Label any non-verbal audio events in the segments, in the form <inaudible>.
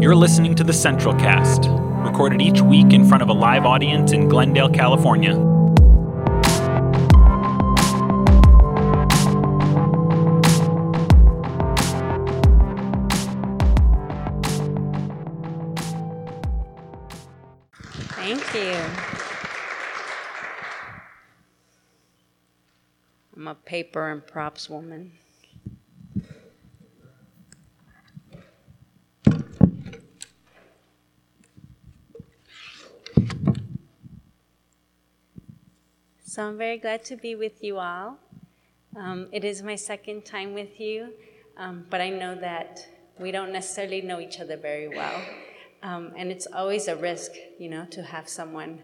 You're listening to the Central Cast, recorded each week in front of a live audience in Glendale, California. Thank you. I'm a paper and props woman. So I'm very glad to be with you all. Um, it is my second time with you, um, but I know that we don't necessarily know each other very well. Um, and it's always a risk, you know, to have someone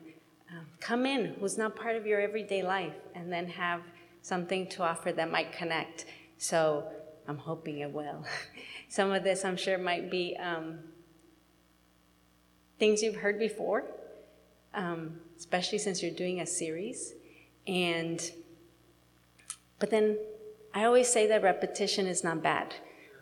um, come in who's not part of your everyday life and then have something to offer that might connect. So I'm hoping it will. <laughs> Some of this, I'm sure, might be um, things you've heard before, um, especially since you're doing a series. And, but then I always say that repetition is not bad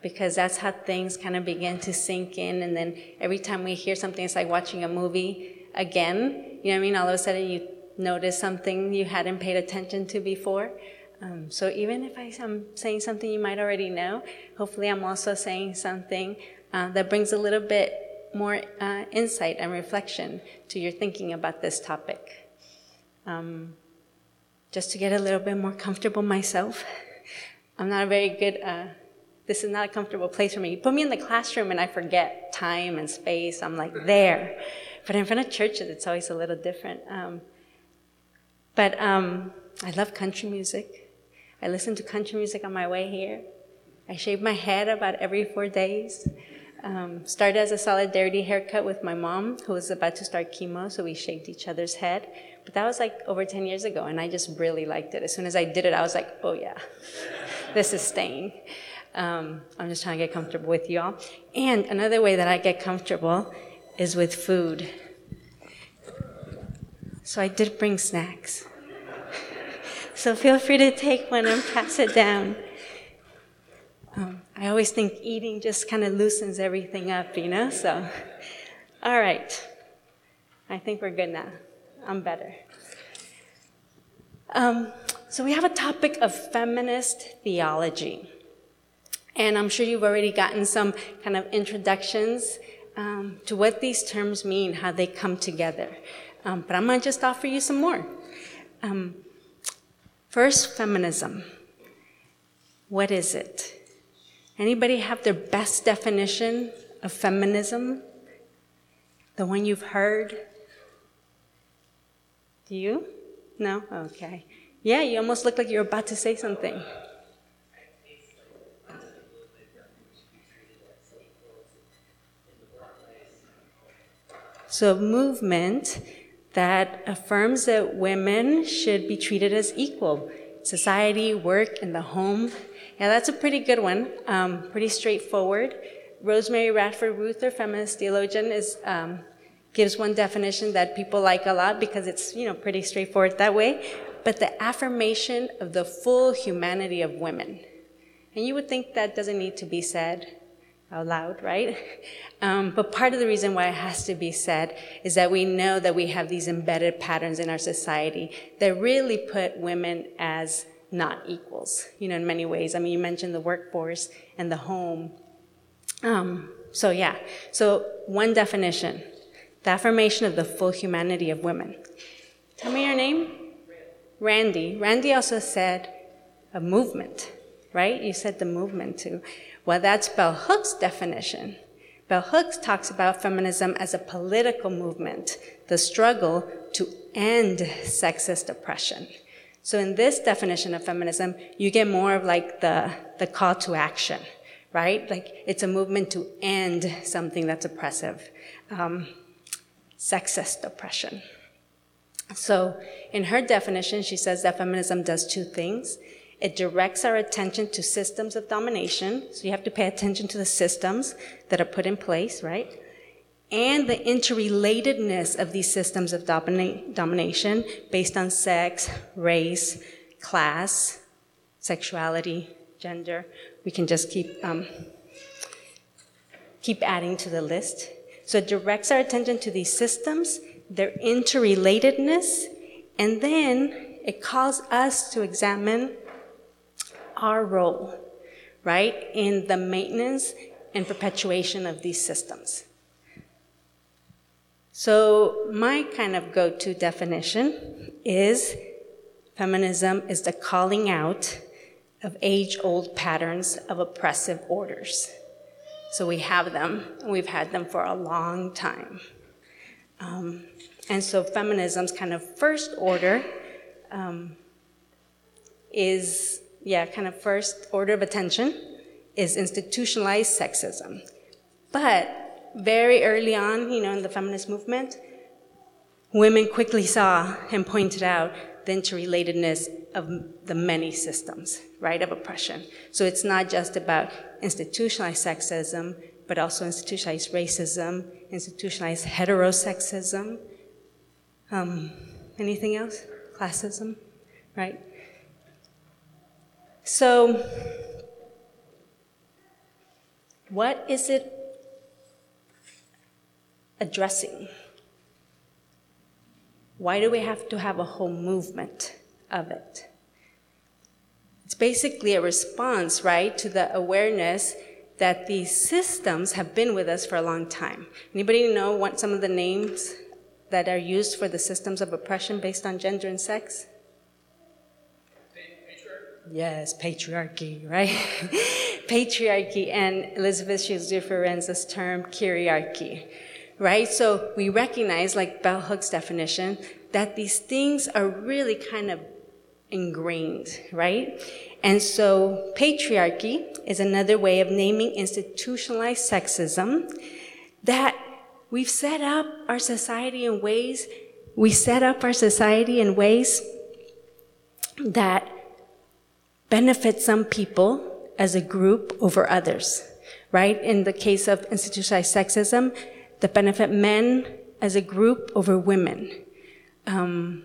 because that's how things kind of begin to sink in. And then every time we hear something, it's like watching a movie again. You know what I mean? All of a sudden you notice something you hadn't paid attention to before. Um, so even if I, am saying something you might already know, hopefully I'm also saying something uh, that brings a little bit more uh, insight and reflection to your thinking about this topic. Um, just to get a little bit more comfortable myself. I'm not a very good, uh, this is not a comfortable place for me. You put me in the classroom and I forget time and space. I'm like there. But in front of churches, it's always a little different. Um, but um, I love country music. I listen to country music on my way here. I shave my head about every four days. Um, started as a solidarity haircut with my mom, who was about to start chemo, so we shaved each other's head. But that was like over 10 years ago, and I just really liked it. As soon as I did it, I was like, oh yeah, <laughs> this is staying. Um, I'm just trying to get comfortable with y'all. And another way that I get comfortable is with food. So I did bring snacks. <laughs> So feel free to take one and pass it down. I always think eating just kind of loosens everything up, you know? So, all right. I think we're good now. I'm better. Um, so we have a topic of feminist theology. And I'm sure you've already gotten some kind of introductions um, to what these terms mean, how they come together. Um, but I'm going to just offer you some more. Um, first, feminism. What is it? Anybody have their best definition of feminism? The one you've heard? Do you? No? Okay. Yeah, you almost look like you're about to say something. So, movement that affirms that women should be treated as equal. Society, work, and the home. Yeah, that's a pretty good one. Um, pretty straightforward. Rosemary Radford Ruether, feminist theologian, is um, gives one definition that people like a lot because it's, you know, pretty straightforward that way. But the affirmation of the full humanity of women. And you would think that doesn't need to be said out loud, right? Um, but part of the reason why it has to be said is that we know that we have these embedded patterns in our society that really put women as not equals, you know, in many ways. I mean, you mentioned the workforce and the home. Um, so, yeah. So, one definition the affirmation of the full humanity of women. Tell me your name? Randy. Randy also said a movement, right? You said the movement too. Well, that's Bell Hook's definition. Bell Hooks talks about feminism as a political movement, the struggle to end sexist oppression. So in this definition of feminism, you get more of like the, the call to action, right? Like it's a movement to end something that's oppressive. Um, sexist oppression. So, in her definition, she says that feminism does two things. It directs our attention to systems of domination. So, you have to pay attention to the systems that are put in place, right? And the interrelatedness of these systems of domina- domination based on sex, race, class, sexuality, gender. We can just keep um, keep adding to the list. So it directs our attention to these systems, their interrelatedness, and then it calls us to examine our role, right, in the maintenance and perpetuation of these systems. So, my kind of go to definition is feminism is the calling out of age old patterns of oppressive orders. So, we have them, and we've had them for a long time. Um, and so, feminism's kind of first order um, is, yeah, kind of first order of attention is institutionalized sexism. But very early on, you know, in the feminist movement, women quickly saw and pointed out the interrelatedness of the many systems, right, of oppression. So it's not just about institutionalized sexism, but also institutionalized racism, institutionalized heterosexism. Um, anything else? Classism, right? So, what is it addressing? Why do we have to have a whole movement of it? It's basically a response, right, to the awareness that these systems have been with us for a long time. Anybody know what some of the names that are used for the systems of oppression based on gender and sex? Patriarchy. Yes, patriarchy, right? <laughs> patriarchy, and Elizabeth Schüssler Fiorenza's term, kyriarchy right? So we recognize, like Bell Hook's definition, that these things are really kind of ingrained, right? And so patriarchy is another way of naming institutionalized sexism that we've set up our society in ways, we set up our society in ways that benefit some people as a group over others, right? In the case of institutionalized sexism, that benefit men as a group over women. Um,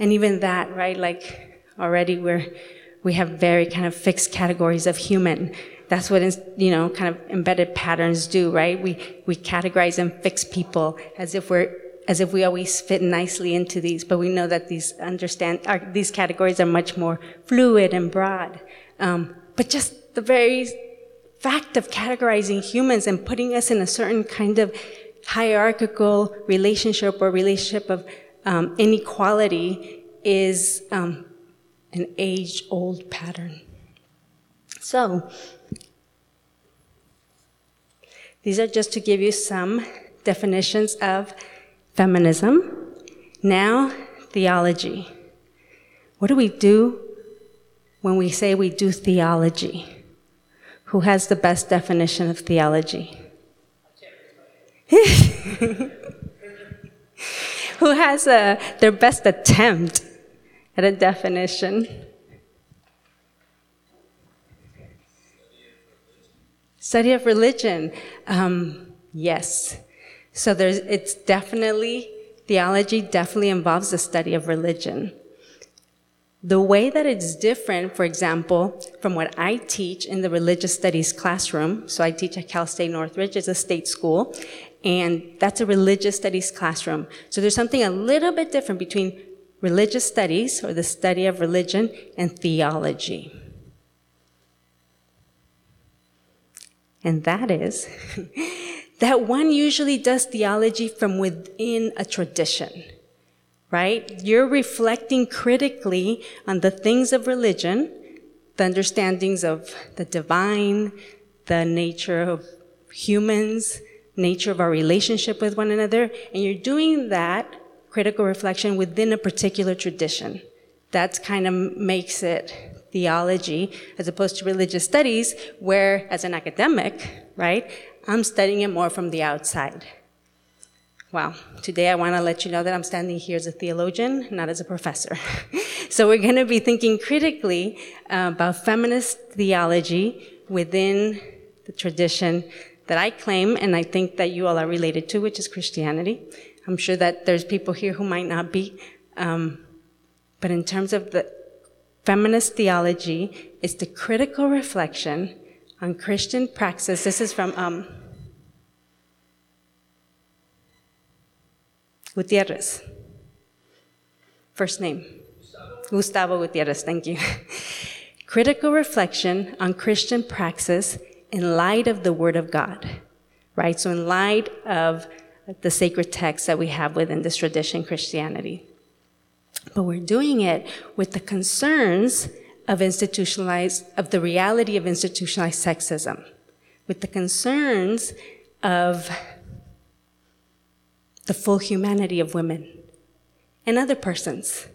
and even that, right? Like already we're, we have very kind of fixed categories of human. That's what, you know, kind of embedded patterns do, right? We, we categorize and fix people as if we're, as if we always fit nicely into these, but we know that these understand, are, these categories are much more fluid and broad. Um, but just the very fact of categorizing humans and putting us in a certain kind of hierarchical relationship or relationship of um, inequality is um, an age old pattern. So, these are just to give you some definitions of feminism. Now, theology. What do we do when we say we do theology? Who has the best definition of theology? <laughs> Who has a, their best attempt at a definition? Study of religion. Um, yes. So there's, it's definitely, theology definitely involves the study of religion. The way that it's different, for example, from what I teach in the religious studies classroom, so I teach at Cal State Northridge, it's a state school, and that's a religious studies classroom. So there's something a little bit different between religious studies, or the study of religion, and theology. And that is <laughs> that one usually does theology from within a tradition right? You're reflecting critically on the things of religion, the understandings of the divine, the nature of humans, nature of our relationship with one another, and you're doing that critical reflection within a particular tradition. That kind of makes it theology as opposed to religious studies, where as an academic, right, I'm studying it more from the outside. Well, today I want to let you know that I'm standing here as a theologian, not as a professor. <laughs> so we're going to be thinking critically uh, about feminist theology within the tradition that I claim and I think that you all are related to, which is Christianity. I'm sure that there's people here who might not be. Um, but in terms of the feminist theology, it's the critical reflection on Christian praxis. This is from um, Gutierrez. First name. Gustavo Gutierrez, thank you. <laughs> Critical reflection on Christian praxis in light of the Word of God, right? So, in light of the sacred texts that we have within this tradition, Christianity. But we're doing it with the concerns of institutionalized, of the reality of institutionalized sexism, with the concerns of the full humanity of women and other persons.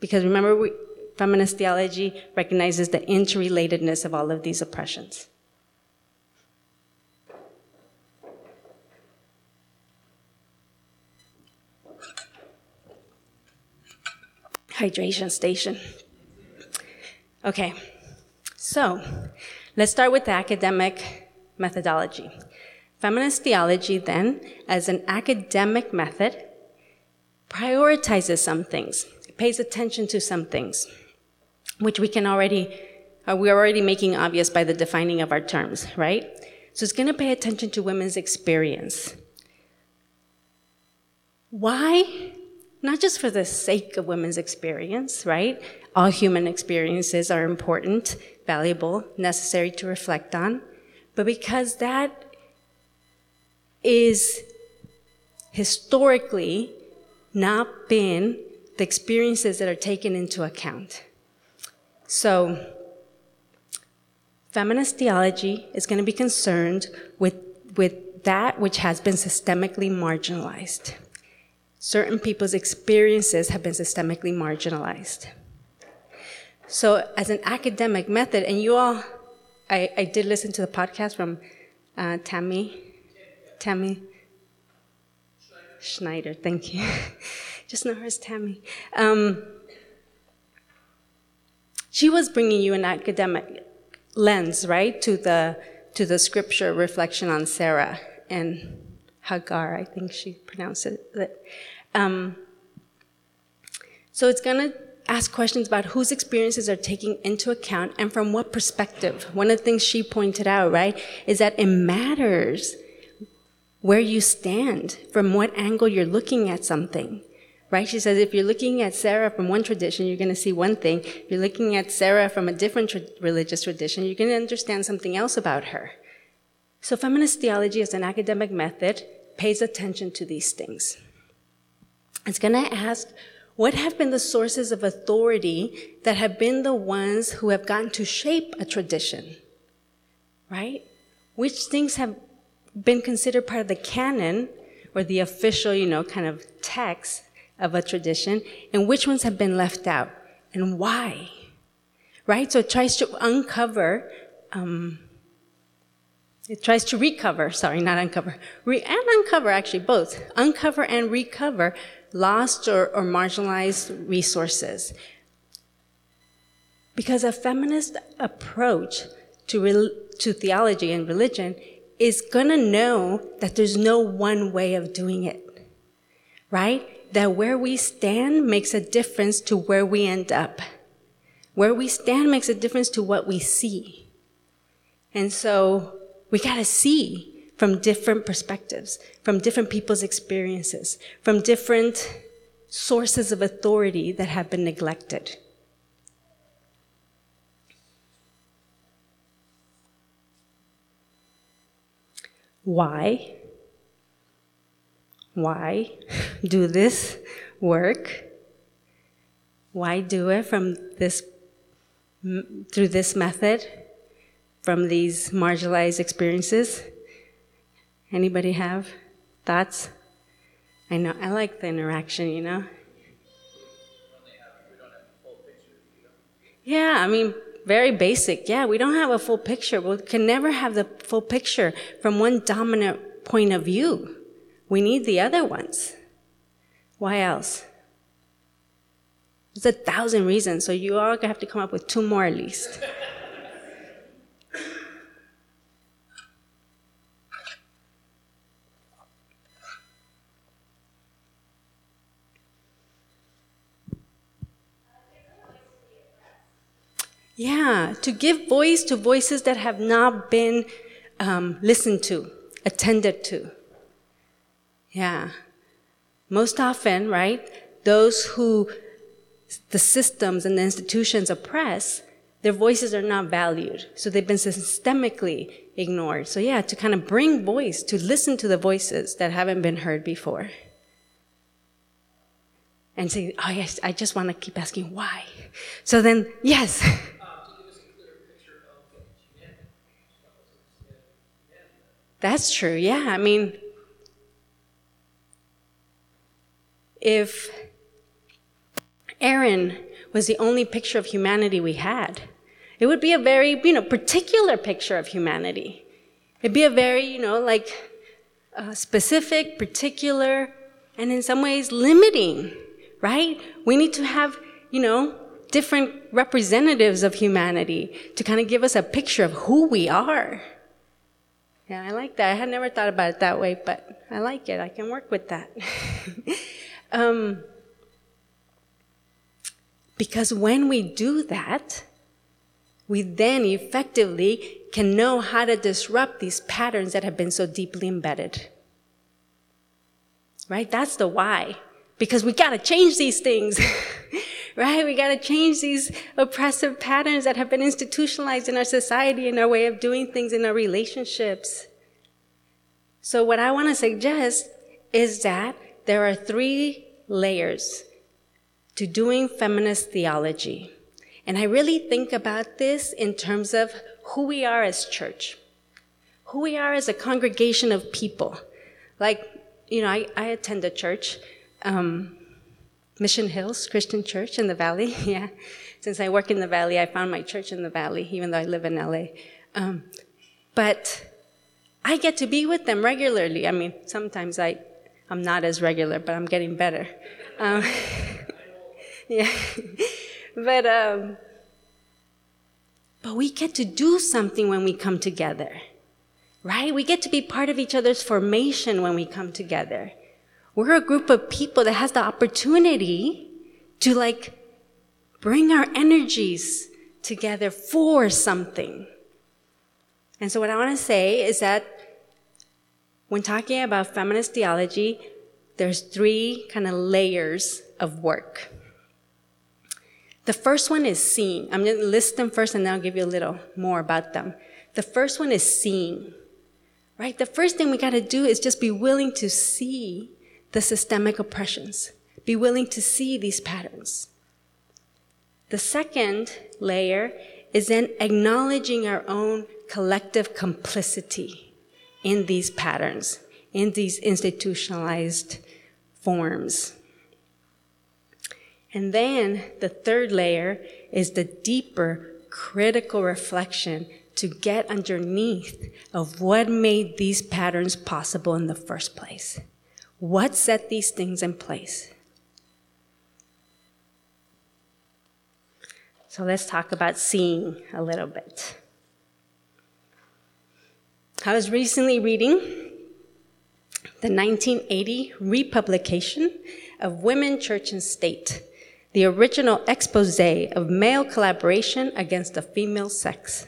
Because remember, we, feminist theology recognizes the interrelatedness of all of these oppressions. Hydration station. Okay, so let's start with the academic methodology. Feminist theology, then, as an academic method, prioritizes some things, pays attention to some things, which we can already, uh, we're already making obvious by the defining of our terms, right? So it's going to pay attention to women's experience. Why? Not just for the sake of women's experience, right? All human experiences are important, valuable, necessary to reflect on, but because that is historically not been the experiences that are taken into account. So, feminist theology is going to be concerned with, with that which has been systemically marginalized. Certain people's experiences have been systemically marginalized. So, as an academic method, and you all, I, I did listen to the podcast from uh, Tammy Tammy Schneider, thank you. <laughs> Just know her as Tammy. Um, she was bringing you an academic lens, right, to the to the scripture reflection on Sarah and Hagar. I think she pronounced it. Um, so it's to ask questions about whose experiences are taking into account and from what perspective. One of the things she pointed out, right, is that it matters where you stand, from what angle you're looking at something. Right? She says if you're looking at Sarah from one tradition, you're going to see one thing. If you're looking at Sarah from a different tra- religious tradition, you're going to understand something else about her. So feminist theology as an academic method pays attention to these things. It's going to ask what have been the sources of authority that have been the ones who have gotten to shape a tradition? Right? Which things have been considered part of the canon or the official, you know, kind of text of a tradition, and which ones have been left out and why. Right? So it tries to uncover, um, it tries to recover, sorry, not uncover, re- and uncover actually both, uncover and recover lost or, or marginalized resources. Because a feminist approach to, re- to theology and religion is going to know that there's no one way of doing it, right? That where we stand makes a difference to where we end up. Where we stand makes a difference to what we see. And so we got to see from different perspectives, from different people's experiences, from different sources of authority that have been neglected. Why? Why <laughs> do this work? Why do it from this through this method from these marginalized experiences? Anybody have thoughts? I know I like the interaction, you know. Yeah, I mean, very basic. Yeah, we don't have a full picture. We can never have the full picture from one dominant point of view. We need the other ones. Why else? There's a thousand reasons, so you all have to come up with two more at least. <laughs> Yeah, to give voice to voices that have not been um, listened to, attended to. Yeah. Most often, right, those who the systems and the institutions oppress, their voices are not valued. So they've been systemically ignored. So yeah, to kind of bring voice, to listen to the voices that haven't been heard before. And say, oh yes, I just want to keep asking why. So then, yes. <laughs> That's true, yeah. I mean, if Aaron was the only picture of humanity we had, it would be a very, you know, particular picture of humanity. It'd be a very, you know, like uh, specific, particular, and in some ways limiting, right? We need to have, you know, different representatives of humanity to kind of give us a picture of who we are. Yeah, I like that. I had never thought about it that way, but I like it. I can work with that. <laughs> um, because when we do that, we then effectively can know how to disrupt these patterns that have been so deeply embedded. Right? That's the why. Because we gotta change these things. <laughs> right? We gotta change these oppressive patterns that have been institutionalized in our society, in our way of doing things, in our relationships. So what I wanna suggest is that there are three layers to doing feminist theology. And I really think about this in terms of who we are as church, who we are as a congregation of people. Like, you know, I, I attend a church, um, Mission Hills Christian Church in the Valley. <laughs> yeah. Since I work in the Valley, I found my church in the Valley, even though I live in LA. Um, but I get to be with them regularly. I mean, sometimes I, I'm not as regular, but I'm getting better. Um, <laughs> yeah. <laughs> but, um, but we get to do something when we come together, right? We get to be part of each other's formation when we come together. We're a group of people that has the opportunity to like bring our energies together for something. And so what I want to say is that when talking about feminist theology, there's three kind of layers of work. The first one is seeing. I'm going to list them first and then I'll give you a little more about them. The first one is seeing, right? The first thing we got to do is just be willing to see the systemic oppressions, be willing to see these patterns. The second layer is then acknowledging our own collective complicity in these patterns, in these institutionalized forms. And then the third layer is the deeper critical reflection to get underneath of what made these patterns possible in the first place. What set these things in place? So let's talk about seeing a little bit. I was recently reading the 1980 republication of Women, Church, and State the original expose of male collaboration against the female sex.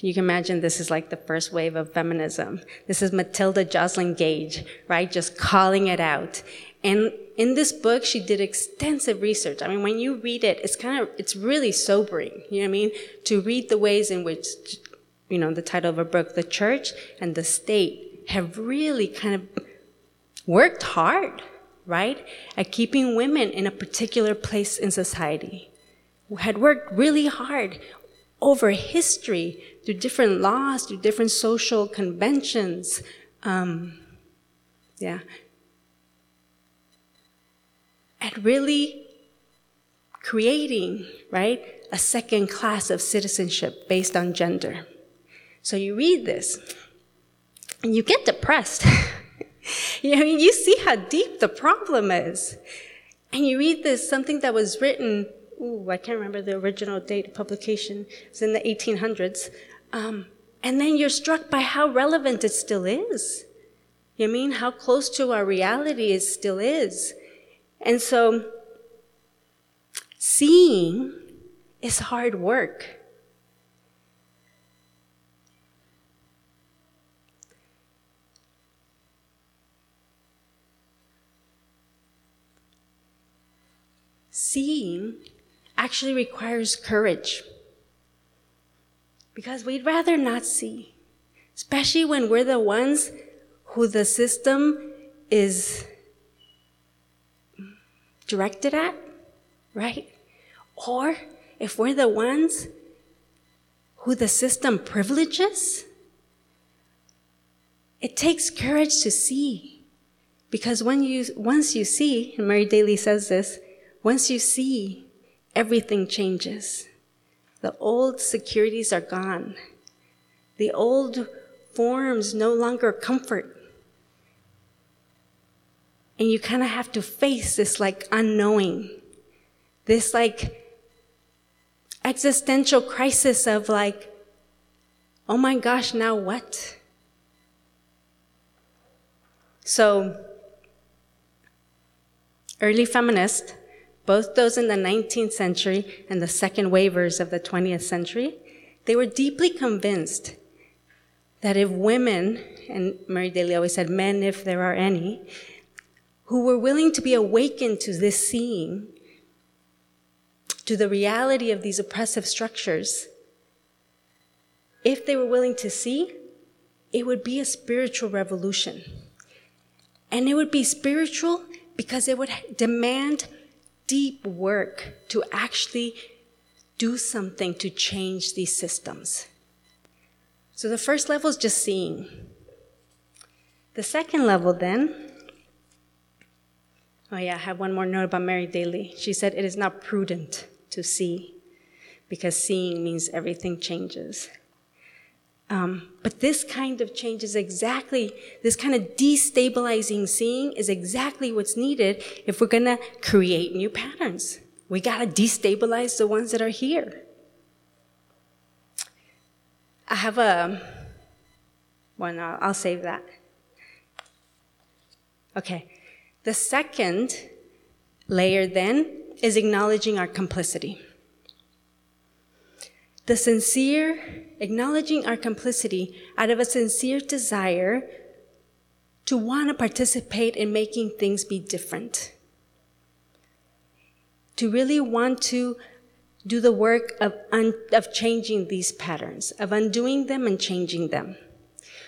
You can imagine this is like the first wave of feminism. This is Matilda Joslyn Gage, right? Just calling it out. And in this book, she did extensive research. I mean, when you read it, it's kind of, it's really sobering. You know what I mean? To read the ways in which, you know, the title of her book, the church and the state have really kind of worked hard right? At keeping women in a particular place in society. Had worked really hard over history through different laws, through different social conventions. Um, yeah. At really creating, right, a second class of citizenship based on gender. So you read this and you get depressed. <laughs> you know, you see how deep the problem is. And you read this, something that was written, ooh, I can't remember the original date of publication, it's in the 1800s. Um, and then you're struck by how relevant it still is. You mean how close to our reality it still is. And so seeing is hard work. Seeing actually requires courage. Because we'd rather not see, especially when we're the ones who the system is directed at, right? Or if we're the ones who the system privileges, it takes courage to see. Because when you, once you see, and Mary Daly says this, once you see, everything changes. The old securities are gone. The old forms no longer comfort. And you kind of have to face this like unknowing, this like existential crisis of like, oh my gosh, now what? So, early feminists, both those in the 19th century and the second wavers of the 20th century, they were deeply convinced that if women, and Mary Daly always said men if there are any, who were willing to be awakened to this seeing, to the reality of these oppressive structures, if they were willing to see, it would be a spiritual revolution. And it would be spiritual because it would demand deep work to actually do something to change these systems. So the first level is just seeing. The second level, then, oh yeah, I have one more note about Mary Daly. She said it is not prudent to see because seeing means everything changes. Um, but this kind of change is exactly, this kind of destabilizing seeing is exactly what's needed if we're going to create new patterns. We got to destabilize the ones that are here. I have a, well, no, I'll save that. Okay. The second layer then is acknowledging our complicity. The sincere, acknowledging our complicity out of a sincere desire to want to participate in making things be different. To really want to do the work of, un- of changing these patterns, of undoing them and changing them.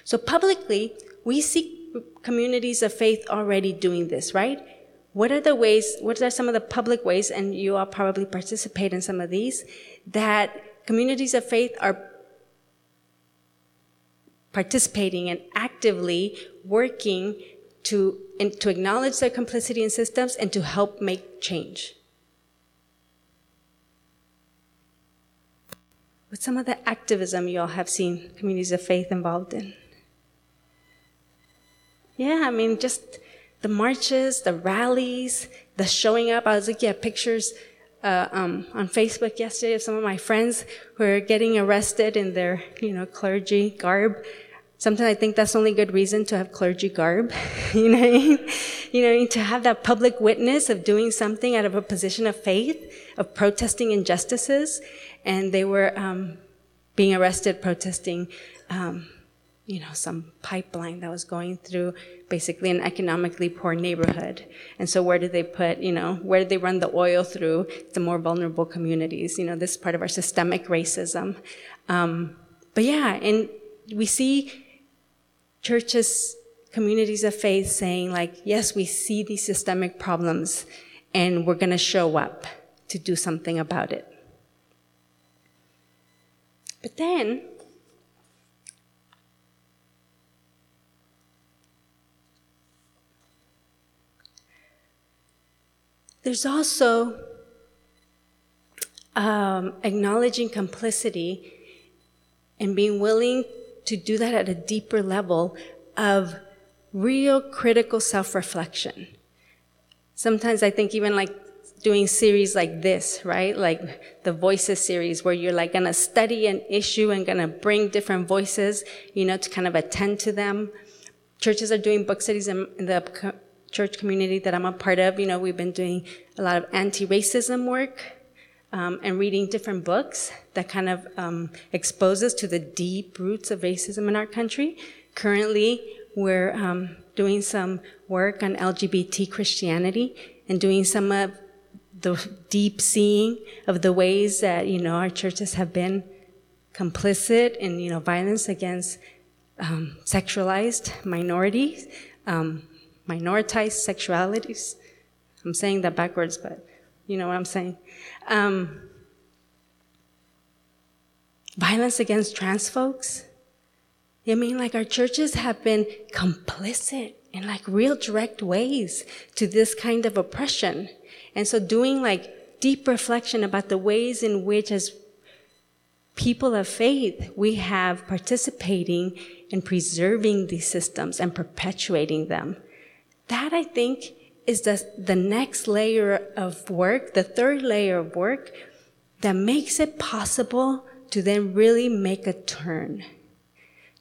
So publicly, we see communities of faith already doing this, right? What are the ways, what are some of the public ways, and you all probably participate in some of these, that communities of faith are participating and actively working to, to acknowledge their complicity in systems and to help make change. What's some of the activism you all have seen communities of faith involved in? Yeah, I mean, just the marches, the rallies, the showing up. I was looking at pictures uh, um, on Facebook yesterday of some of my friends who are getting arrested in their, you know, clergy garb. Sometimes I think that's the only good reason to have clergy garb. <laughs> you know, you know, to have that public witness of doing something out of a position of faith, of protesting injustices, and they were um, being arrested protesting. Um, you know, some pipeline that was going through basically an economically poor neighborhood. And so where did they put, you know, where did they run the oil through the more vulnerable communities? You know, this is part of our systemic racism. Um, but yeah, and we see churches, communities of faith saying like, yes, we see these systemic problems and we're going to show up to do something about it. But then, There's also um, acknowledging complicity and being willing to do that at a deeper level of real critical self reflection. Sometimes I think even like doing series like this, right? Like the voices series where you're like gonna study an issue and gonna bring different voices, you know, to kind of attend to them. Churches are doing book studies in the church community that I'm a part of, you know, we've been doing a lot of anti-racism work um, and reading different books that kind of um, expose us to the deep roots of racism in our country. Currently, we're um, doing some work on LGBT Christianity and doing some of the deep seeing of the ways that, you know, our churches have been complicit in, you know, violence against um, sexualized minorities, um, minoritized sexualities. I'm saying that backwards, but you know what I'm saying. Um, violence against trans folks. I mean, like our churches have been complicit in like real direct ways to this kind of oppression. And so doing like deep reflection about the ways in which as people of faith, we have participating in preserving these systems and perpetuating them. That I think is the, the next layer of work, the third layer of work that makes it possible to then really make a turn,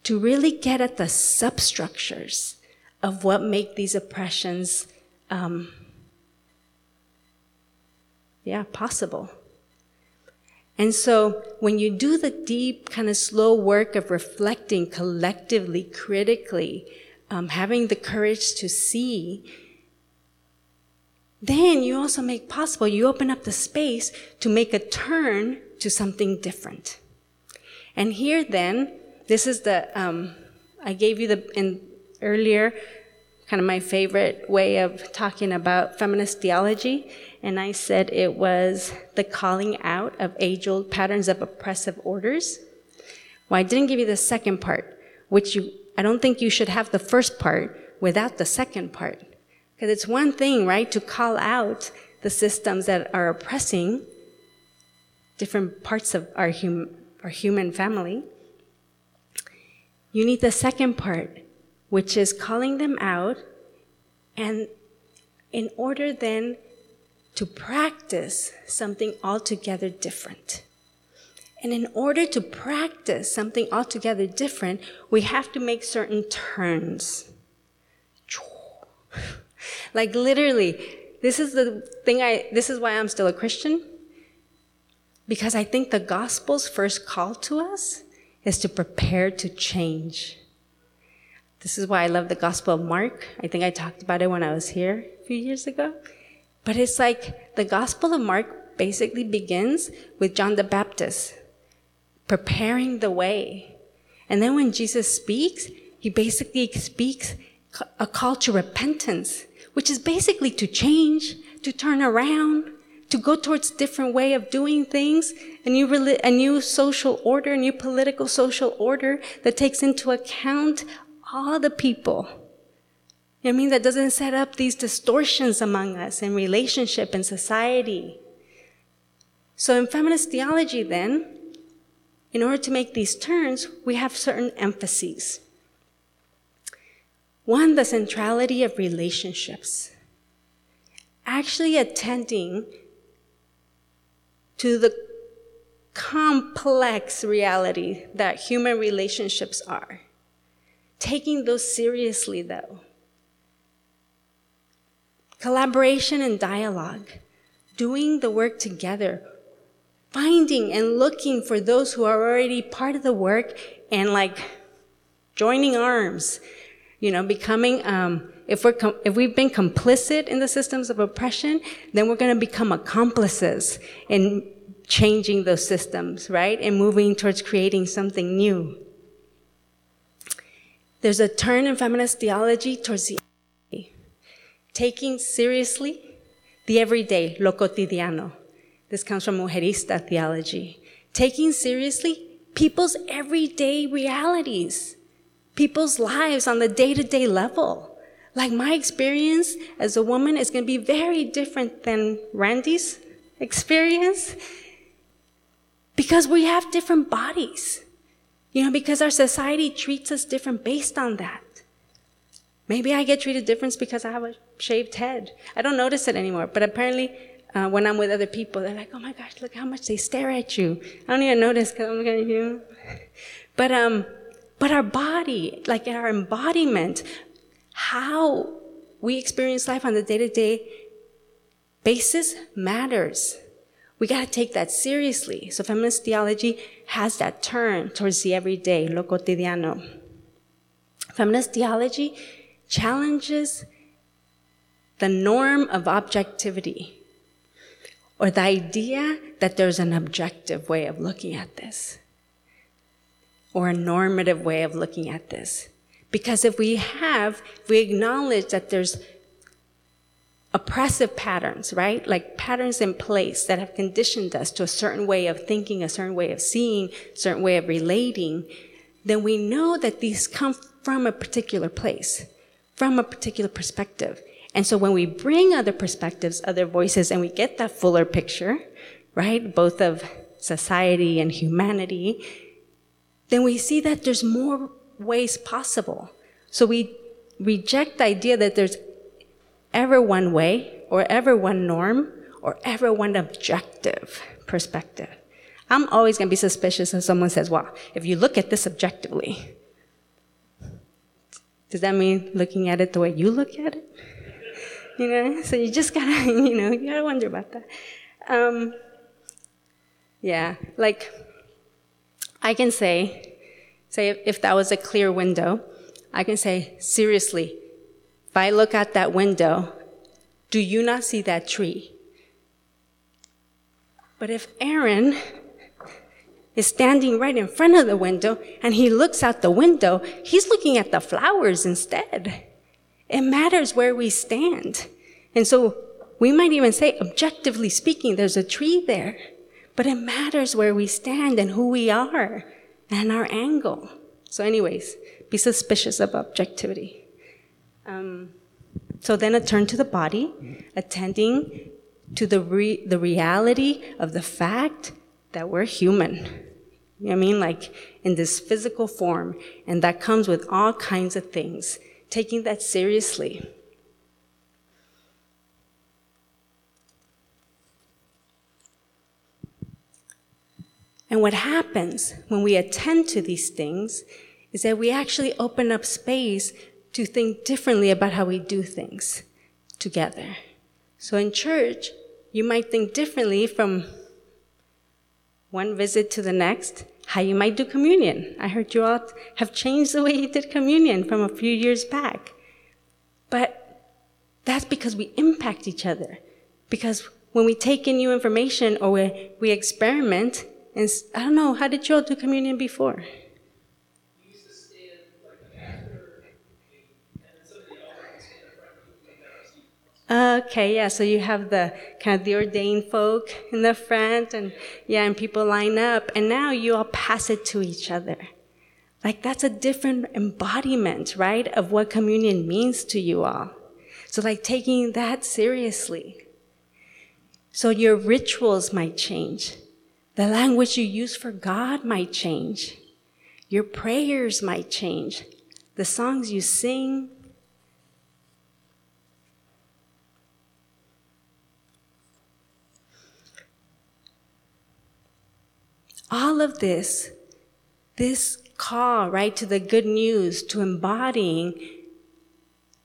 to really get at the substructures of what make these oppressions, um, yeah, possible. And so when you do the deep, kind of slow work of reflecting collectively, critically, um, having the courage to see, then you also make possible, you open up the space to make a turn to something different. And here then, this is the, um, I gave you the, in earlier, kind of my favorite way of talking about feminist theology. And I said it was the calling out of age old patterns of oppressive orders. Well, I didn't give you the second part, which you, I don't think you should have the first part without the second part. Because it's one thing, right, to call out the systems that are oppressing different parts of our, hum, our human family. You need the second part, which is calling them out, and in order then to practice something altogether different. And in order to practice something altogether different, we have to make certain turns. <laughs> Like literally, this is the thing I, this is why I'm still a Christian. Because I think the gospel's first call to us is to prepare to change. This is why I love the Gospel of Mark. I think I talked about it when I was here a few years ago. But it's like the Gospel of Mark basically begins with John the Baptist preparing the way. And then when Jesus speaks, he basically speaks a call to repentance, which is basically to change, to turn around, to go towards a different way of doing things, a new, a new social order, a new political social order that takes into account all the people. I mean, that doesn't set up these distortions among us in relationship and society. So in feminist theology, then, in order to make these turns, we have certain emphases. One, the centrality of relationships. Actually attending to the complex reality that human relationships are taking those seriously, though. Collaboration and dialogue, doing the work together, finding and looking for those who are already part of the work and like joining arms, you know, becoming, um, if we're, com- if we've been complicit in the systems of oppression, then we're going to become accomplices in changing those systems, right? And moving towards creating something new. There's a turn in feminist theology towards the taking seriously the everyday, lo cotidiano. This comes from mujerista theology. Taking seriously people's everyday realities, people's lives on the day to day level. Like my experience as a woman is going to be very different than Randy's experience because we have different bodies. You know, because our society treats us different based on that. Maybe I get treated different because I have a shaved head. I don't notice it anymore, but apparently uh, when I'm with other people, they're like, oh my gosh, look how much they stare at you. I don't even notice because I'm looking at you. <laughs> But, um, but our body, like our embodiment, how we experience life on the day to day basis matters. We got to take that seriously. So feminist theology has that turn towards the everyday, lo cotidiano. Feminist theology challenges the norm of objectivity. Or the idea that there's an objective way of looking at this or a normative way of looking at this. Because if we have, if we acknowledge that there's oppressive patterns, right? Like patterns in place that have conditioned us to a certain way of thinking, a certain way of seeing, a certain way of relating, then we know that these come from a particular place, from a particular perspective. And so when we bring other perspectives, other voices, and we get that fuller picture, right, both of society and humanity, then we see that there's more ways possible. So we reject the idea that there's ever one way or ever one norm or ever one objective perspective. I'm always going to be suspicious if someone says, well, if you look at this objectively, does that mean looking at it the way you look at it? You know, <laughs> so you just gotta, <laughs> you know, you gotta wonder about that. Um, yeah, like I can say, say if, if that was a clear window, I can say, seriously, if I look out that window, do you not see that tree? But if Aaron is standing right in front of the window and he looks out the window, he's looking at the flowers instead. It matters where we stand. And so we might even say, objectively speaking, there's a tree there. But it matters where we stand and who we are and our angle. So, anyways, be suspicious of objectivity. Um, so then a turn to the body, attending to the, re- the reality of the fact that we're human. You know I mean? Like in this physical form, and that comes with all kinds of things. Taking that seriously. And what happens when we attend to these things is that we actually open up space to think differently about how we do things together. So in church, you might think differently from one visit to the next, how you might do communion. I heard you all have changed the way you did communion from a few years back. But that's because we impact each other. Because when we take in new information or we, we experiment, and I don't know, how did you all do communion before? Okay, yeah, so you have the kind of the ordained folk in the front and yeah, and people line up and now you all pass it to each other. Like that's a different embodiment, right, of what communion means to you all. So like taking that seriously. So your rituals might change. The language you use for God might change. Your prayers might change. The songs you sing. All of this, this call, right, to the good news, to embodying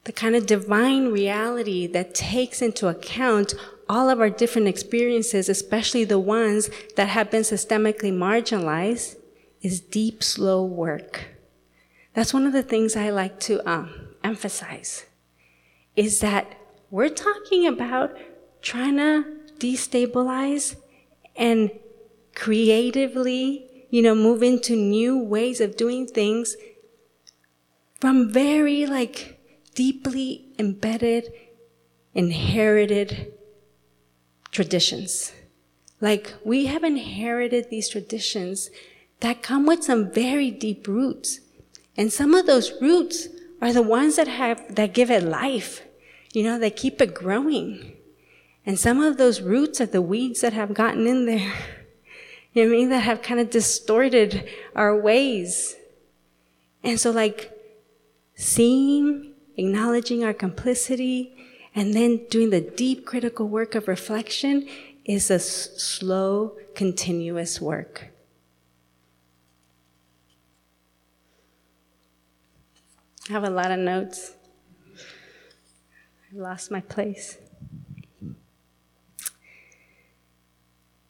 the kind of divine reality that takes into account all of our different experiences, especially the ones that have been systemically marginalized, is deep, slow work. That's one of the things I like to um, emphasize is that we're talking about trying to destabilize and creatively, you know, move into new ways of doing things from very like deeply embedded, inherited traditions. Like we have inherited these traditions that come with some very deep roots. And some of those roots are the ones that have, that give it life. You know, they keep it growing. And some of those roots are the weeds that have gotten in there. <laughs> You know what I mean? That have kind of distorted our ways. And so like seeing, acknowledging our complicity, and then doing the deep critical work of reflection is a s- slow, continuous work. I have a lot of notes. I lost my place.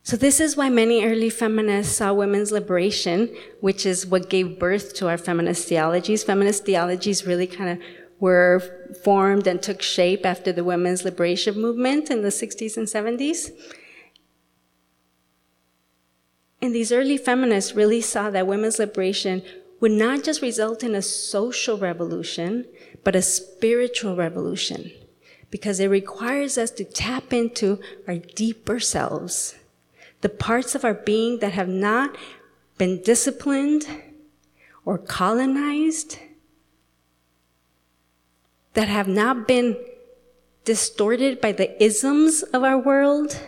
So, this is why many early feminists saw women's liberation, which is what gave birth to our feminist theologies. Feminist theologies really kind of were formed and took shape after the women's liberation movement in the 60s and 70s. And these early feminists really saw that women's liberation would not just result in a social revolution, but a spiritual revolution, because it requires us to tap into our deeper selves, the parts of our being that have not been disciplined or colonized, that have not been distorted by the isms of our world,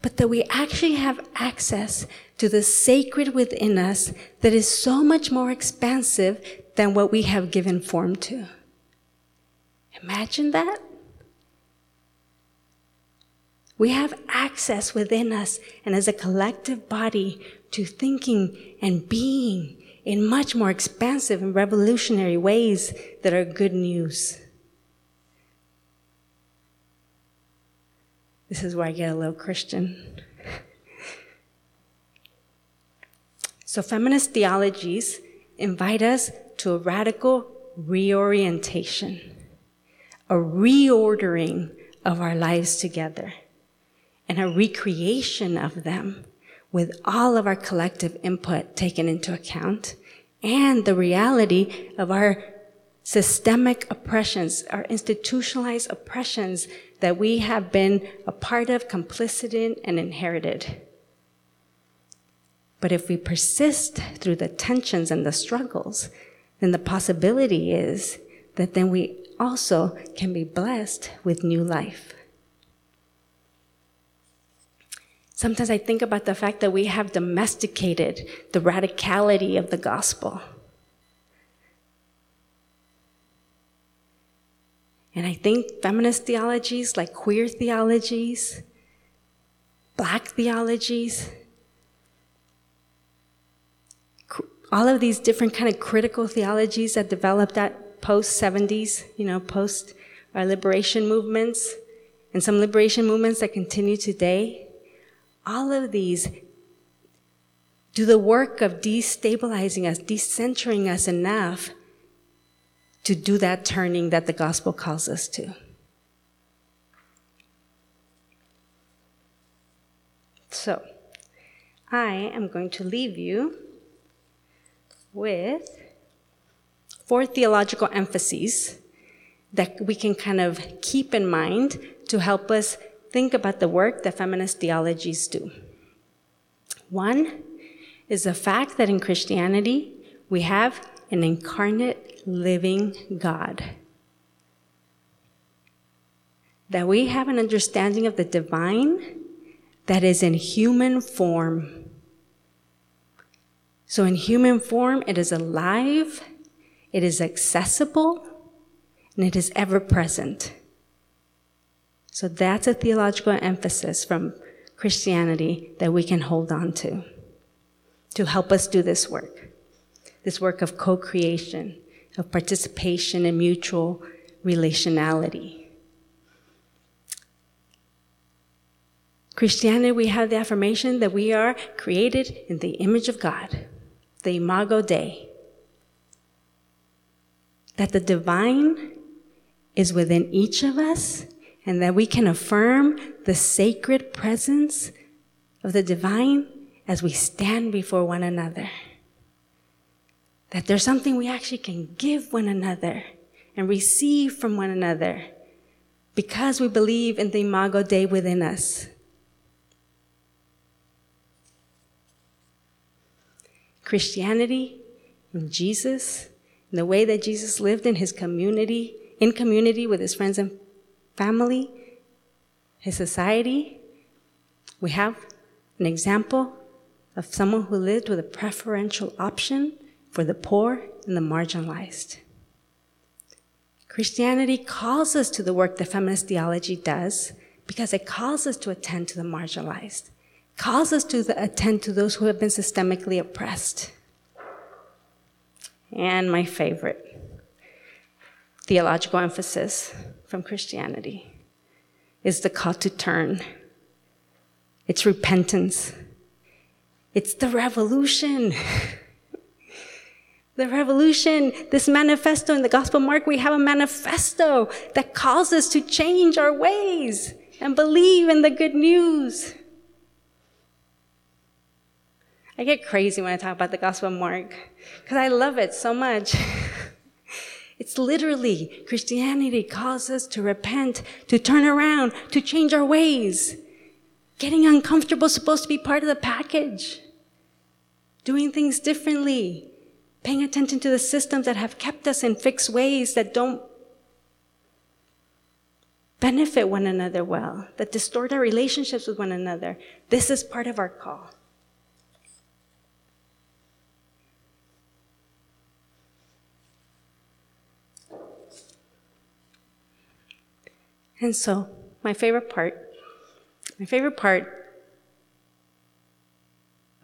but that we actually have access to the sacred within us that is so much more expansive than what we have given form to. Imagine that. We have access within us and as a collective body to thinking and being in much more expansive and revolutionary ways that are good news. This is where I get a little Christian. So, feminist theologies invite us to a radical reorientation, a reordering of our lives together, and a recreation of them with all of our collective input taken into account and the reality of our systemic oppressions, our institutionalized oppressions that we have been a part of, complicit in, and inherited. But if we persist through the tensions and the struggles, then the possibility is that then we also can be blessed with new life. Sometimes I think about the fact that we have domesticated the radicality of the gospel. And I think feminist theologies, like queer theologies, black theologies, all of these different kind of critical theologies that developed at post 70s, you know, post our liberation movements, and some liberation movements that continue today, all of these do the work of destabilizing us, decentering us enough to do that turning that the gospel calls us to. So, I am going to leave you with four theological emphases that we can kind of keep in mind to help us think about the work that feminist theologies do. One is the fact that in Christianity, we have an incarnate living God. That we have an understanding of the divine that is in human form. So, in human form, it is alive, it is accessible, and it is ever present. So, that's a theological emphasis from Christianity that we can hold on to to help us do this work, this work of co creation, of participation and mutual relationality. Christianity, we have the affirmation that we are created in the image of God, the Imago Dei. That the divine is within each of us, and that we can affirm the sacred presence of the divine as we stand before one another that there's something we actually can give one another and receive from one another because we believe in the Imago Dei within us. Christianity and Jesus, the way that Jesus lived in his community, in community with his friends and family, his society, we have an example of someone who lived with a preferential option for the poor and the marginalized. Christianity calls us to the work that feminist theology does because it calls us to attend to the marginalized, calls us to the, attend to those who have been systemically oppressed. And my favorite theological emphasis from Christianity is the call to turn. It's repentance. It's the revolution. <laughs> The revolution, this manifesto in the Gospel Mark, we have a manifesto that calls us to change our ways and believe in the good news. I get crazy when I talk about the Gospel of Mark because I love it so much. <laughs> it's literally Christianity calls us to repent, to turn around, to change our ways. Getting uncomfortable is supposed to be part of the package. Doing things differently, paying attention to the systems that have kept us in fixed ways that don't benefit one another well, that distort our relationships with one another. This is part of our call. And so, my favorite part, my favorite part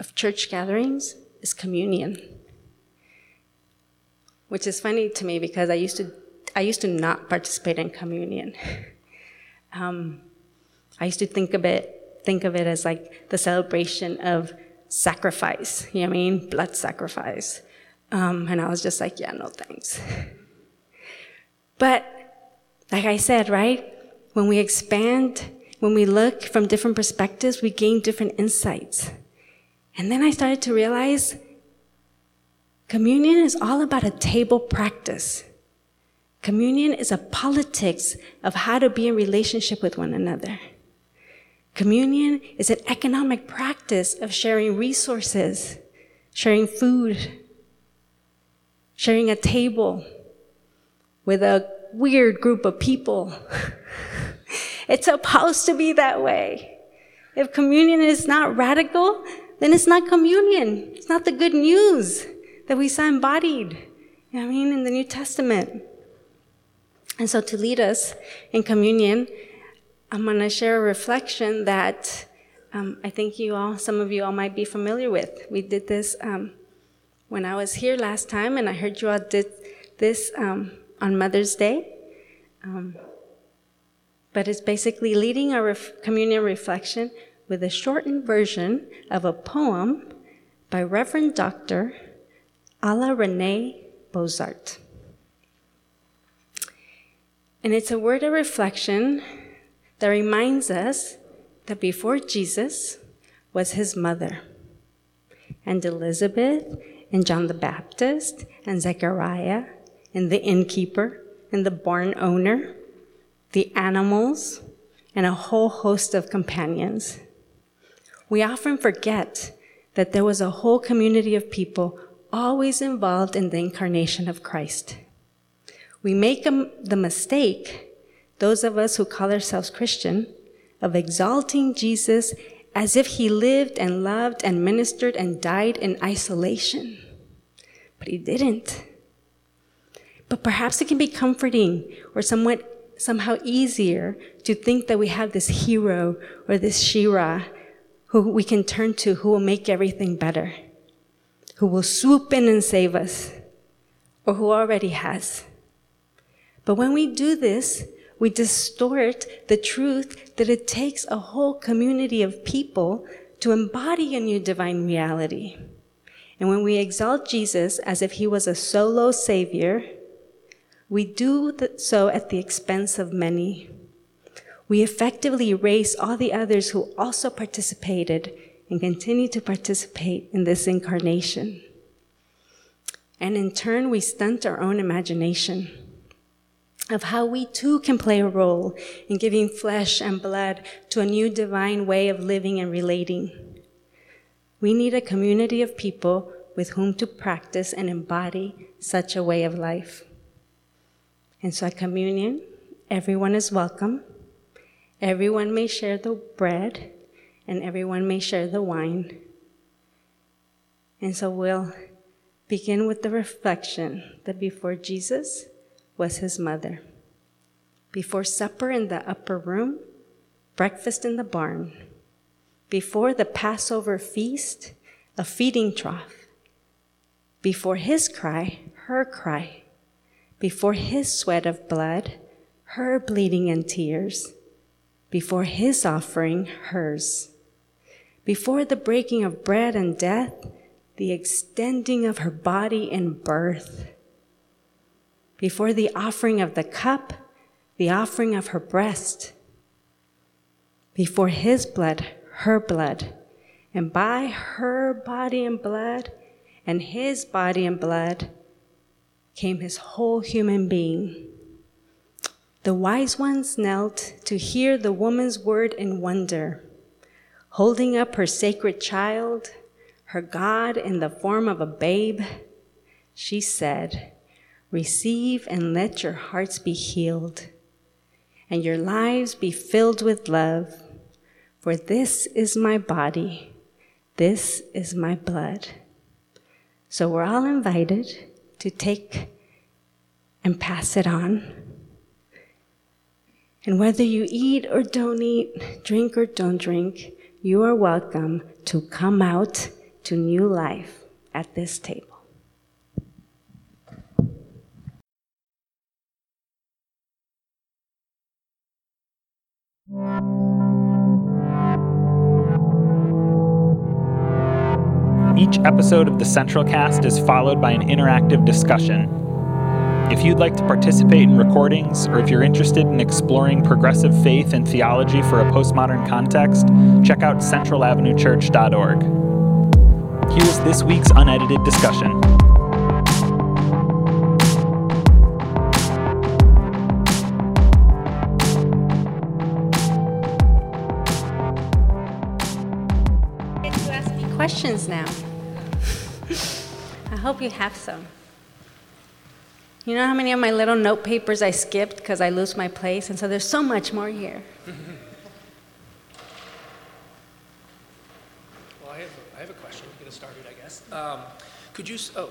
of church gatherings is communion. Which is funny to me because I used to, I used to not participate in communion. <laughs> Um, I used to think of it, think of it as like the celebration of sacrifice. You know what I mean? Blood sacrifice. Um, and I was just like, yeah, no thanks. <laughs> But like I said, right? When we expand, when we look from different perspectives, we gain different insights. And then I started to realize communion is all about a table practice. Communion is a politics of how to be in relationship with one another. Communion is an economic practice of sharing resources, sharing food, sharing a table with a weird group of people. <laughs> it's supposed to be that way. If communion is not radical, then it's not communion. It's not the good news that we saw embodied, you know I mean, in the New Testament. And so to lead us in communion, I'm going to share a reflection that um, I think you all, some of you all might be familiar with. We did this um, when I was here last time, and I heard you all did this um, on Mother's Day. But it's basically leading a ref- communion reflection with a shortened version of a poem by Reverend Dr. Alla Renee Bozarth. And it's a word of reflection that reminds us that before Jesus was his mother, and Elizabeth, and John the Baptist, and Zechariah, and the innkeeper, and the barn owner, the animals, and a whole host of companions. We often forget that there was a whole community of people always involved in the incarnation of Christ. We make the mistake, those of us who call ourselves Christian, of exalting Jesus as if he lived and loved and ministered and died in isolation. But he didn't. But perhaps it can be comforting or somewhat somehow easier to think that we have this hero or this shero who we can turn to who will make everything better, who will swoop in and save us, or who already has. But when we do this, we distort the truth that it takes a whole community of people to embody a new divine reality. And when we exalt Jesus as if he was a solo savior, we do so at the expense of many. We effectively erase all the others who also participated and continue to participate in this incarnation. And in turn, we stunt our own imagination of how we too can play a role in giving flesh and blood to a new divine way of living and relating. We need a community of people with whom to practice and embody such a way of life. And so at communion, everyone is welcome. Everyone may share the bread, and everyone may share the wine. And so we'll begin with the reflection that before Jesus was his mother. Before supper in the upper room, breakfast in the barn. Before the Passover feast, a feeding trough. Before his cry, her cry before his sweat of blood, her bleeding and tears, before his offering, hers, before the breaking of bread and death, the extending of her body in birth, before the offering of the cup, the offering of her breast, before his blood, her blood, And by her body and blood and his body and blood came his whole human being. The wise ones knelt to hear the woman's word in wonder, holding up her sacred child, her God in the form of a babe. She said, Receive and let your hearts be healed, and your lives be filled with love. For this is my body, this is my blood. So we're all invited to take and pass it on. And whether you eat or don't eat, drink or don't drink, you are welcome to come out to new life at this table. Each episode of the Central Cast is followed by an interactive discussion. If you'd like to participate in recordings, or if you're interested in exploring progressive faith and theology for a postmodern context, check out centralavenuechurch.org. Here's this week's unedited discussion. Questions now. I hope you have some. You know how many of my little note papers I skipped because I lose my place? And so there's so much more here. Well, I have, have a question. To get us started, I guess. Um, could you, oh,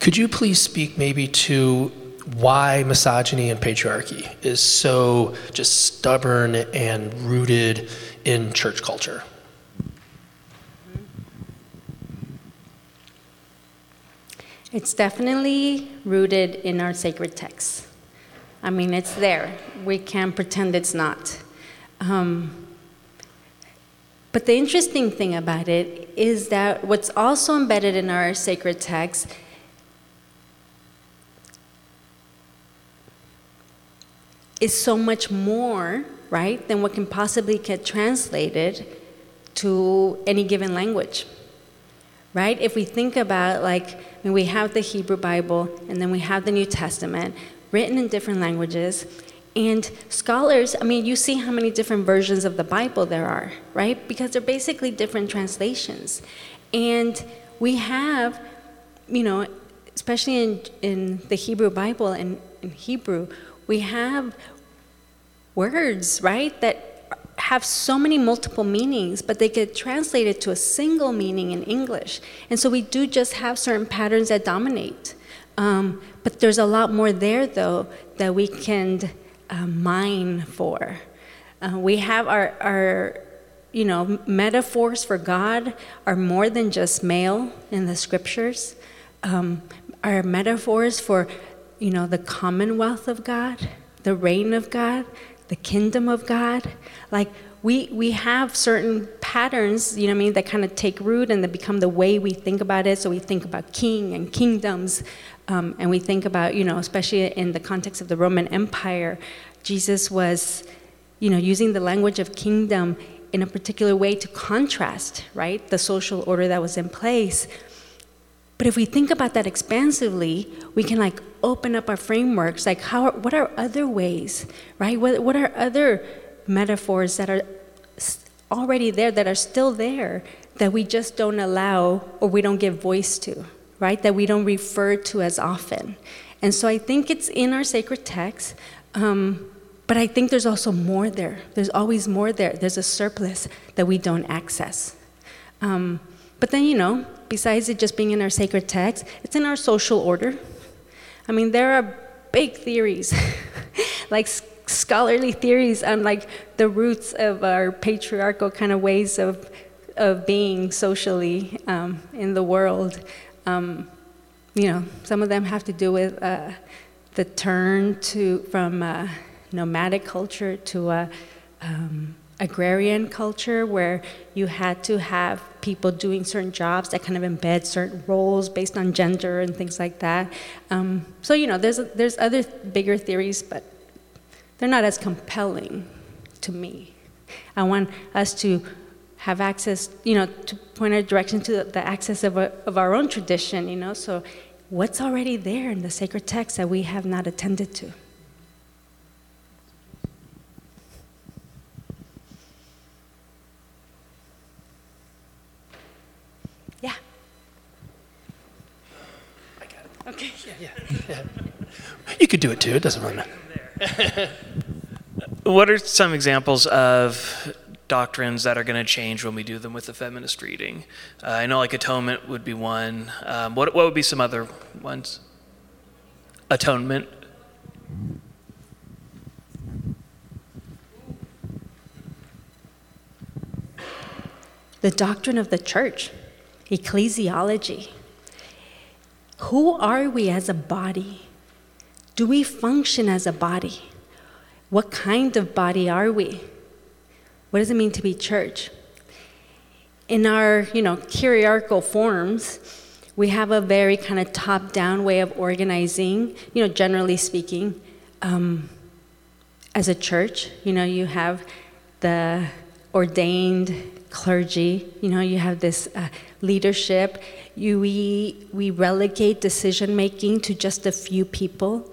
could you please speak maybe to why misogyny and patriarchy is so just stubborn and rooted in church culture? It's definitely rooted in our sacred texts. I mean, it's there. We can't pretend it's not. Um, but the interesting thing about it is that what's also embedded in our sacred texts is so much more, right, than what can possibly get translated to any given language right? If we think about, like, I mean, we have the Hebrew Bible and then we have the New Testament written in different languages. And scholars, I mean, you see how many different versions of the Bible there are, right? Because they're basically different translations. And we have, you know, especially in, in the Hebrew Bible and in Hebrew, we have words, right, that have so many multiple meanings, but they get translated to a single meaning in English. And so we do just have certain patterns that dominate. Um, but there's a lot more there, though, that we can uh, mine for. Uh, we have our, our, you know, metaphors for God are more than just male in the scriptures. Um, our metaphors for, you know, the commonwealth of God, the reign of God, the kingdom of God. Like we we have certain patterns, you know what I mean, that kind of take root and that become the way we think about it. So we think about king and kingdoms, um, and we think about, you know, especially in the context of the Roman Empire, Jesus was, you know, using the language of kingdom in a particular way to contrast, right, the social order that was in place. But if we think about that expansively, we can like open up our frameworks. Like, how? Are, what are other ways, right? What, what are other metaphors that are already there, that are still there, that we just don't allow or we don't give voice to, right? That we don't refer to as often. And so I think it's in our sacred text. Um, but I think there's also more there. There's always more there. There's a surplus that we don't access. Um, but then, you know, besides it just being in our sacred text, it's in our social order. I mean, there are big theories, <laughs> like scholarly theories on like the roots of our patriarchal kind of ways of, of being socially um, in the world. Um, you know, some of them have to do with uh, the turn to from uh, nomadic culture to a um, agrarian culture where you had to have people doing certain jobs that kind of embed certain roles based on gender and things like that. Um, so you know, there's there's other bigger theories, but they're not as compelling to me. I want us to have access, you know, to point our direction to the access of, a, of our own tradition, you know. So, what's already there in the sacred text that we have not attended to? Yeah. Okay. Yeah, yeah. You could do it too. It doesn't really matter. <laughs> What are some examples of doctrines that are going to change when we do them with the feminist reading? Uh, I know like atonement would be one. Um, what, what would be some other ones? Atonement. The doctrine of the church, ecclesiology. Who are we as a body? Do we function as a body? What kind of body are we? What does it mean to be church? In our, you know, hierarchical forms, we have a very kind of top-down way of organizing, you know, generally speaking. Um, as a church, you know, you have the ordained clergy, you know, you have this uh, leadership. You, we, we relegate decision making to just a few people.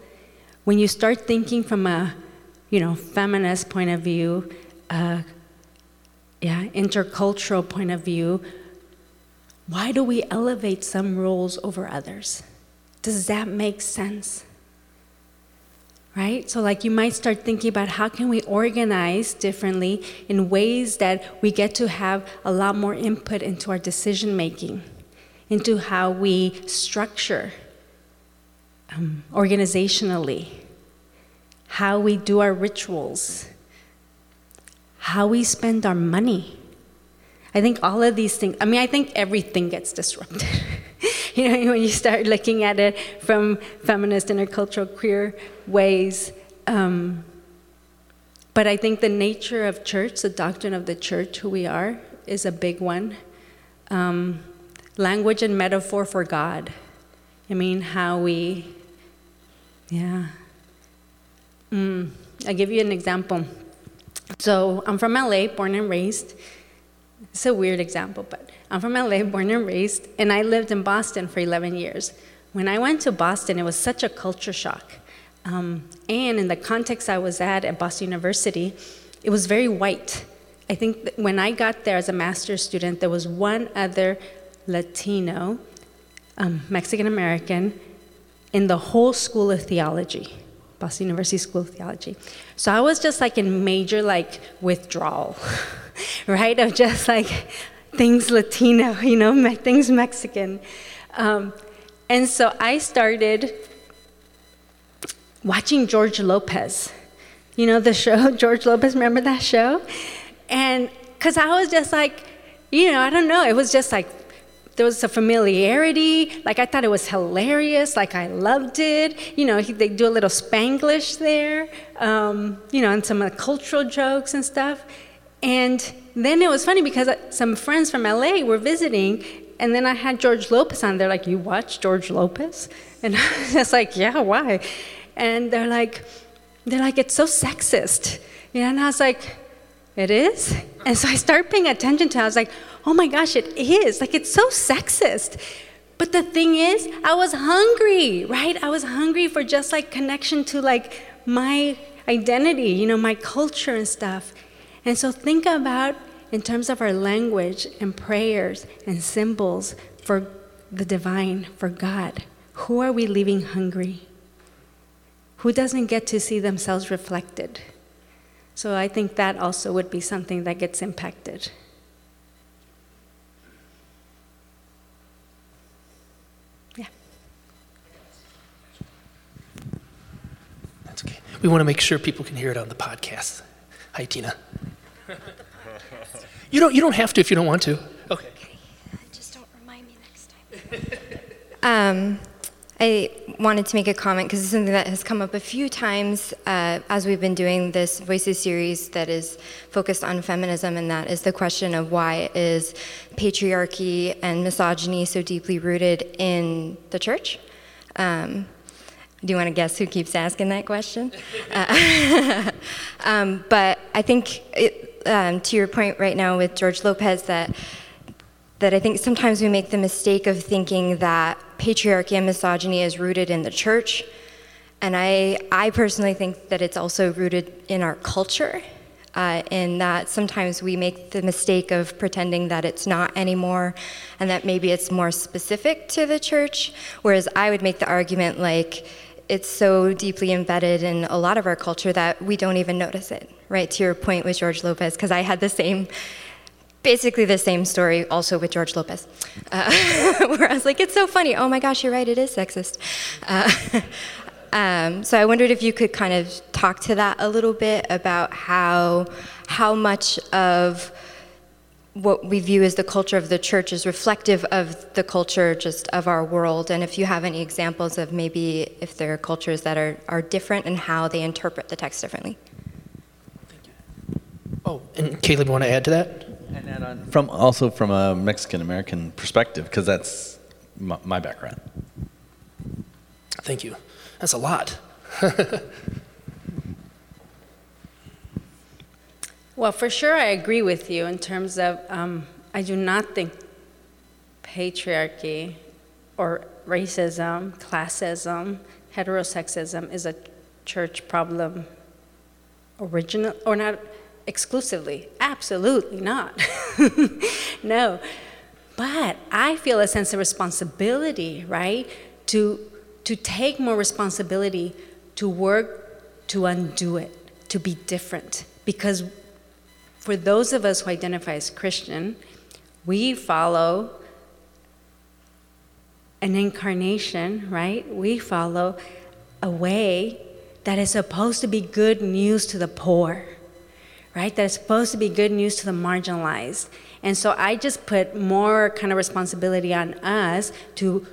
When you start thinking from a, you know, feminist point of view, uh, yeah, intercultural point of view, why do we elevate some roles over others? Does that make sense? Right? So like you might start thinking about how can we organize differently in ways that we get to have a lot more input into our decision making, into how we structure um, organizationally, how we do our rituals, how we spend our money. I think all of these things, I mean, I think everything gets disrupted. <laughs> you know, <laughs> when you start looking at it from feminist, intercultural, queer ways. Um, but I think the nature of church, the doctrine of the church, who we are, is a big one. Um, language and metaphor for God. I mean, how we, yeah. Mm, I'll give you an example. So I'm from LA, born and raised. It's a weird example, but I'm from LA, born and raised, and I lived in Boston for 11 years. When I went to Boston, it was such a culture shock. Um, and in the context I was at at Boston University, it was very white. I think when I got there as a master's student, there was one other Latino, um, Mexican American, in the whole School of Theology. Boston University School of Theology. So I was just like in major like withdrawal, <laughs> right? Of just like things Latino, you know, things Mexican. Um, and so I started watching George Lopez. You know the <laughs> show, George Lopez, remember that show? And because I was just like, you know, I don't know, it was just like there was a familiarity. Like I thought it was hilarious. Like I loved it. You know, they do a little Spanglish there. Um, you know, and some of the cultural jokes and stuff. And then it was funny because uh, some friends from LA were visiting, and then I had George Lopez on. They're like, "You watch George Lopez?" And <laughs> I was just like, "Yeah, why?" And they're like, "They're like, it's so sexist." You know, and I was like, "It is." And so I started paying attention to. it. I was like, oh my gosh, it is. Like, it's so sexist. But the thing is, I was hungry, right? I was hungry for just like connection to like my identity, you know, my culture and stuff. And so think about in terms of our language and prayers and symbols for the divine, for God. Who are we leaving hungry? Who doesn't get to see themselves reflected? So I think that also would be something that gets impacted. Yeah. That's okay. We want to make sure people can hear it on the podcast. Hi, Tina. <laughs> you don't. You don't have to if you don't want to. Okay. Just don't remind me next time. <laughs> um, I wanted to make a comment because it's something that has come up a few times uh, as we've been doing this Voices series that is focused on feminism, and that is the question of why is patriarchy and misogyny so deeply rooted in the church? Um, do you want to guess who keeps asking that question? Uh, <laughs> um, but I think it, um, to your point right now with George Lopez that that I think sometimes we make the mistake of thinking that patriarchy and misogyny is rooted in the church. And I, I personally think that it's also rooted in our culture, uh, in that sometimes we make the mistake of pretending that it's not anymore and that maybe it's more specific to the church. Whereas I would make the argument like it's so deeply embedded in a lot of our culture that we don't even notice it, right? To your point with George Lopez, because I had the same basically the same story also with George Lopez, uh, <laughs> where I was like, it's so funny. Oh my gosh, you're right, it is sexist. Uh, <laughs> um, so I wondered if you could kind of talk to that a little bit about how how much of what we view as the culture of the church is reflective of the culture just of our world and if you have any examples of maybe if there are cultures that are, are different and how they interpret the text differently oh and caleb you want to add to that and add on from also from a Mexican American perspective, because that's my, my background. Thank you. That's a lot. <laughs> well, for sure, I agree with you in terms of um, I do not think patriarchy or racism, classism, heterosexism is a church problem original or not exclusively. Absolutely not. <laughs> no. But I feel a sense of responsibility, right? To, to take more responsibility, to work to undo it, to be different. Because for those of us who identify as Christian, we follow an incarnation, right? We follow a way that is supposed to be good news to the poor right? That is supposed to be good news to the marginalized. And so I just put more kind of responsibility on us to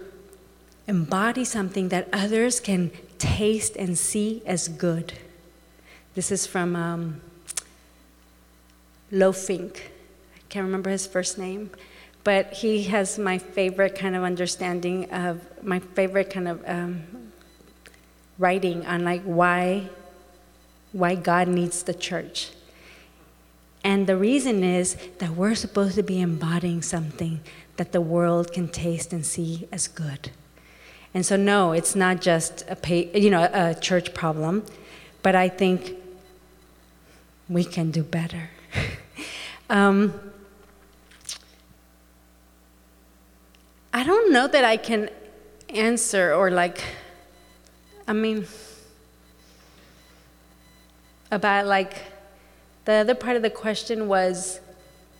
embody something that others can taste and see as good. This is from um, Lohfink. I can't remember his first name, but he has my favorite kind of understanding of my favorite kind of um, writing on like why why God needs the church. And the reason is that we're supposed to be embodying something that the world can taste and see as good. And so, no, it's not just a, pay, you know, a church problem, but I think we can do better. <laughs> um, I don't know that I can answer or like, I mean, about like the other part of the question was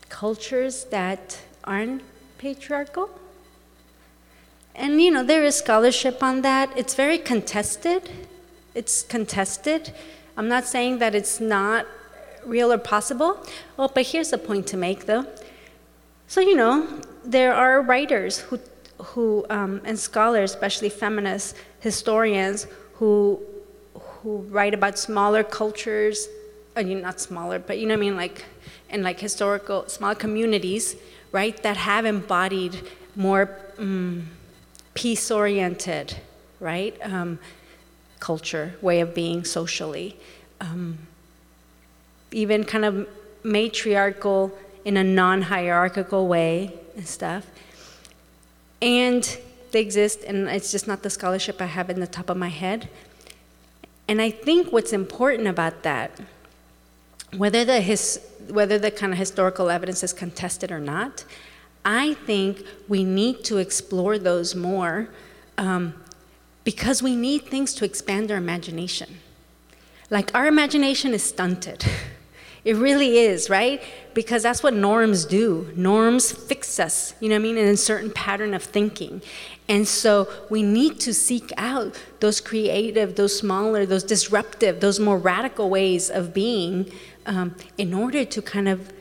cultures that aren't patriarchal. And you know, there is scholarship on that. It's very contested. It's contested. I'm not saying that it's not real or possible. Well, but here's a point to make though. So, you know, there are writers who, who um, and scholars, especially feminists, historians, who, who write about smaller cultures I mean, not smaller, but you know what I mean, like in like historical small communities, right, that have embodied more um, peace-oriented, right, um, culture, way of being socially, um, even kind of matriarchal in a non-hierarchical way and stuff, and they exist, and it's just not the scholarship I have in the top of my head. And I think what's important about that whether the, his, whether the kind of historical evidence is contested or not, I think we need to explore those more um, because we need things to expand our imagination. Like, our imagination is stunted. <laughs> It really is, right? Because that's what norms do. Norms fix us, you know what I mean, in a certain pattern of thinking. And so we need to seek out those creative, those smaller, those disruptive, those more radical ways of being um, in order to kind of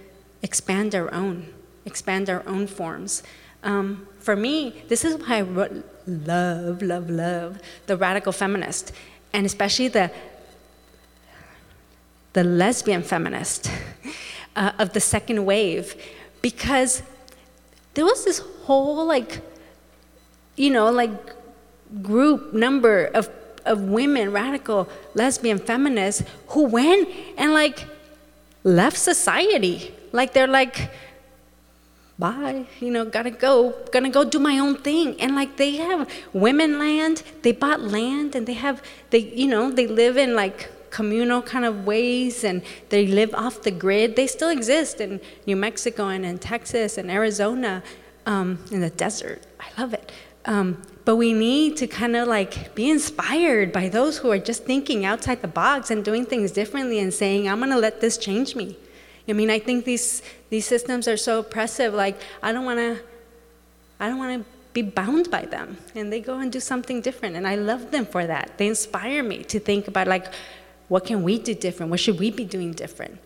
expand our own, expand our own forms. Um, for me, this is why I love, love, love the radical feminist, and especially the the lesbian feminist uh, of the second wave, because there was this whole like, you know, like group number of of women, radical lesbian feminists, who went and like left society. Like they're like, bye, you know, gotta go, gonna go do my own thing. And like they have women land, they bought land and they have, they, you know, they live in like communal kind of ways and they live off the grid. They still exist in New Mexico and in Texas and Arizona um, in the desert. I love it. Um, but we need to kind of like be inspired by those who are just thinking outside the box and doing things differently and saying, I'm gonna let this change me. I mean, I think these, these systems are so oppressive. Like, I don't wanna, I don't wanna be bound by them. And they go and do something different. And I love them for that. They inspire me to think about like, what can we do different? What should we be doing different?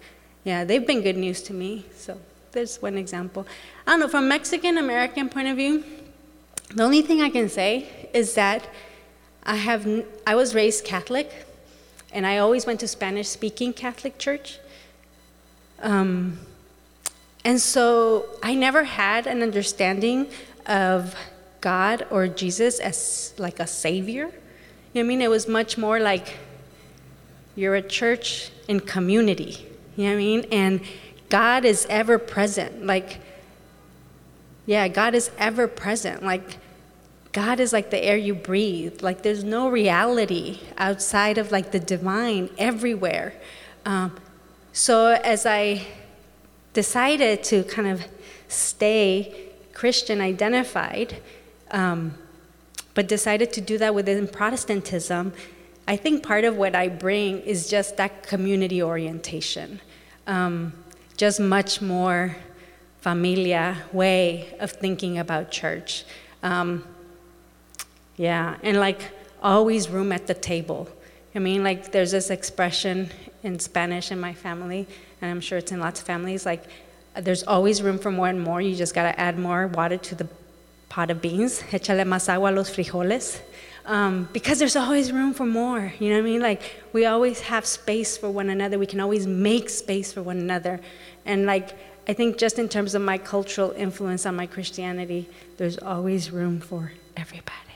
Yeah, they've been good news to me. So there's one example. I don't know, from Mexican American point of view, the only thing I can say is that I, have, I was raised Catholic, and I always went to Spanish speaking Catholic church. Um, and so I never had an understanding of God or Jesus as like a savior. You know what I mean? It was much more like you're a church in community. You know what I mean? And God is ever present. Like, yeah, God is ever present. Like, God is like the air you breathe. Like, there's no reality outside of like the divine everywhere. Um, so, as I decided to kind of stay Christian identified, um, but decided to do that within Protestantism, I think part of what I bring is just that community orientation, um, just much more familia way of thinking about church. Um, yeah, and like always room at the table. I mean, like there's this expression in Spanish in my family, and I'm sure it's in lots of families, like there's always room for more and more. You just gotta add more water to the pot of beans. Échale más agua a los frijoles. Um, because there's always room for more. You know what I mean? Like we always have space for one another. We can always make space for one another. And like I think just in terms of my cultural influence on my Christianity, there's always room for everybody.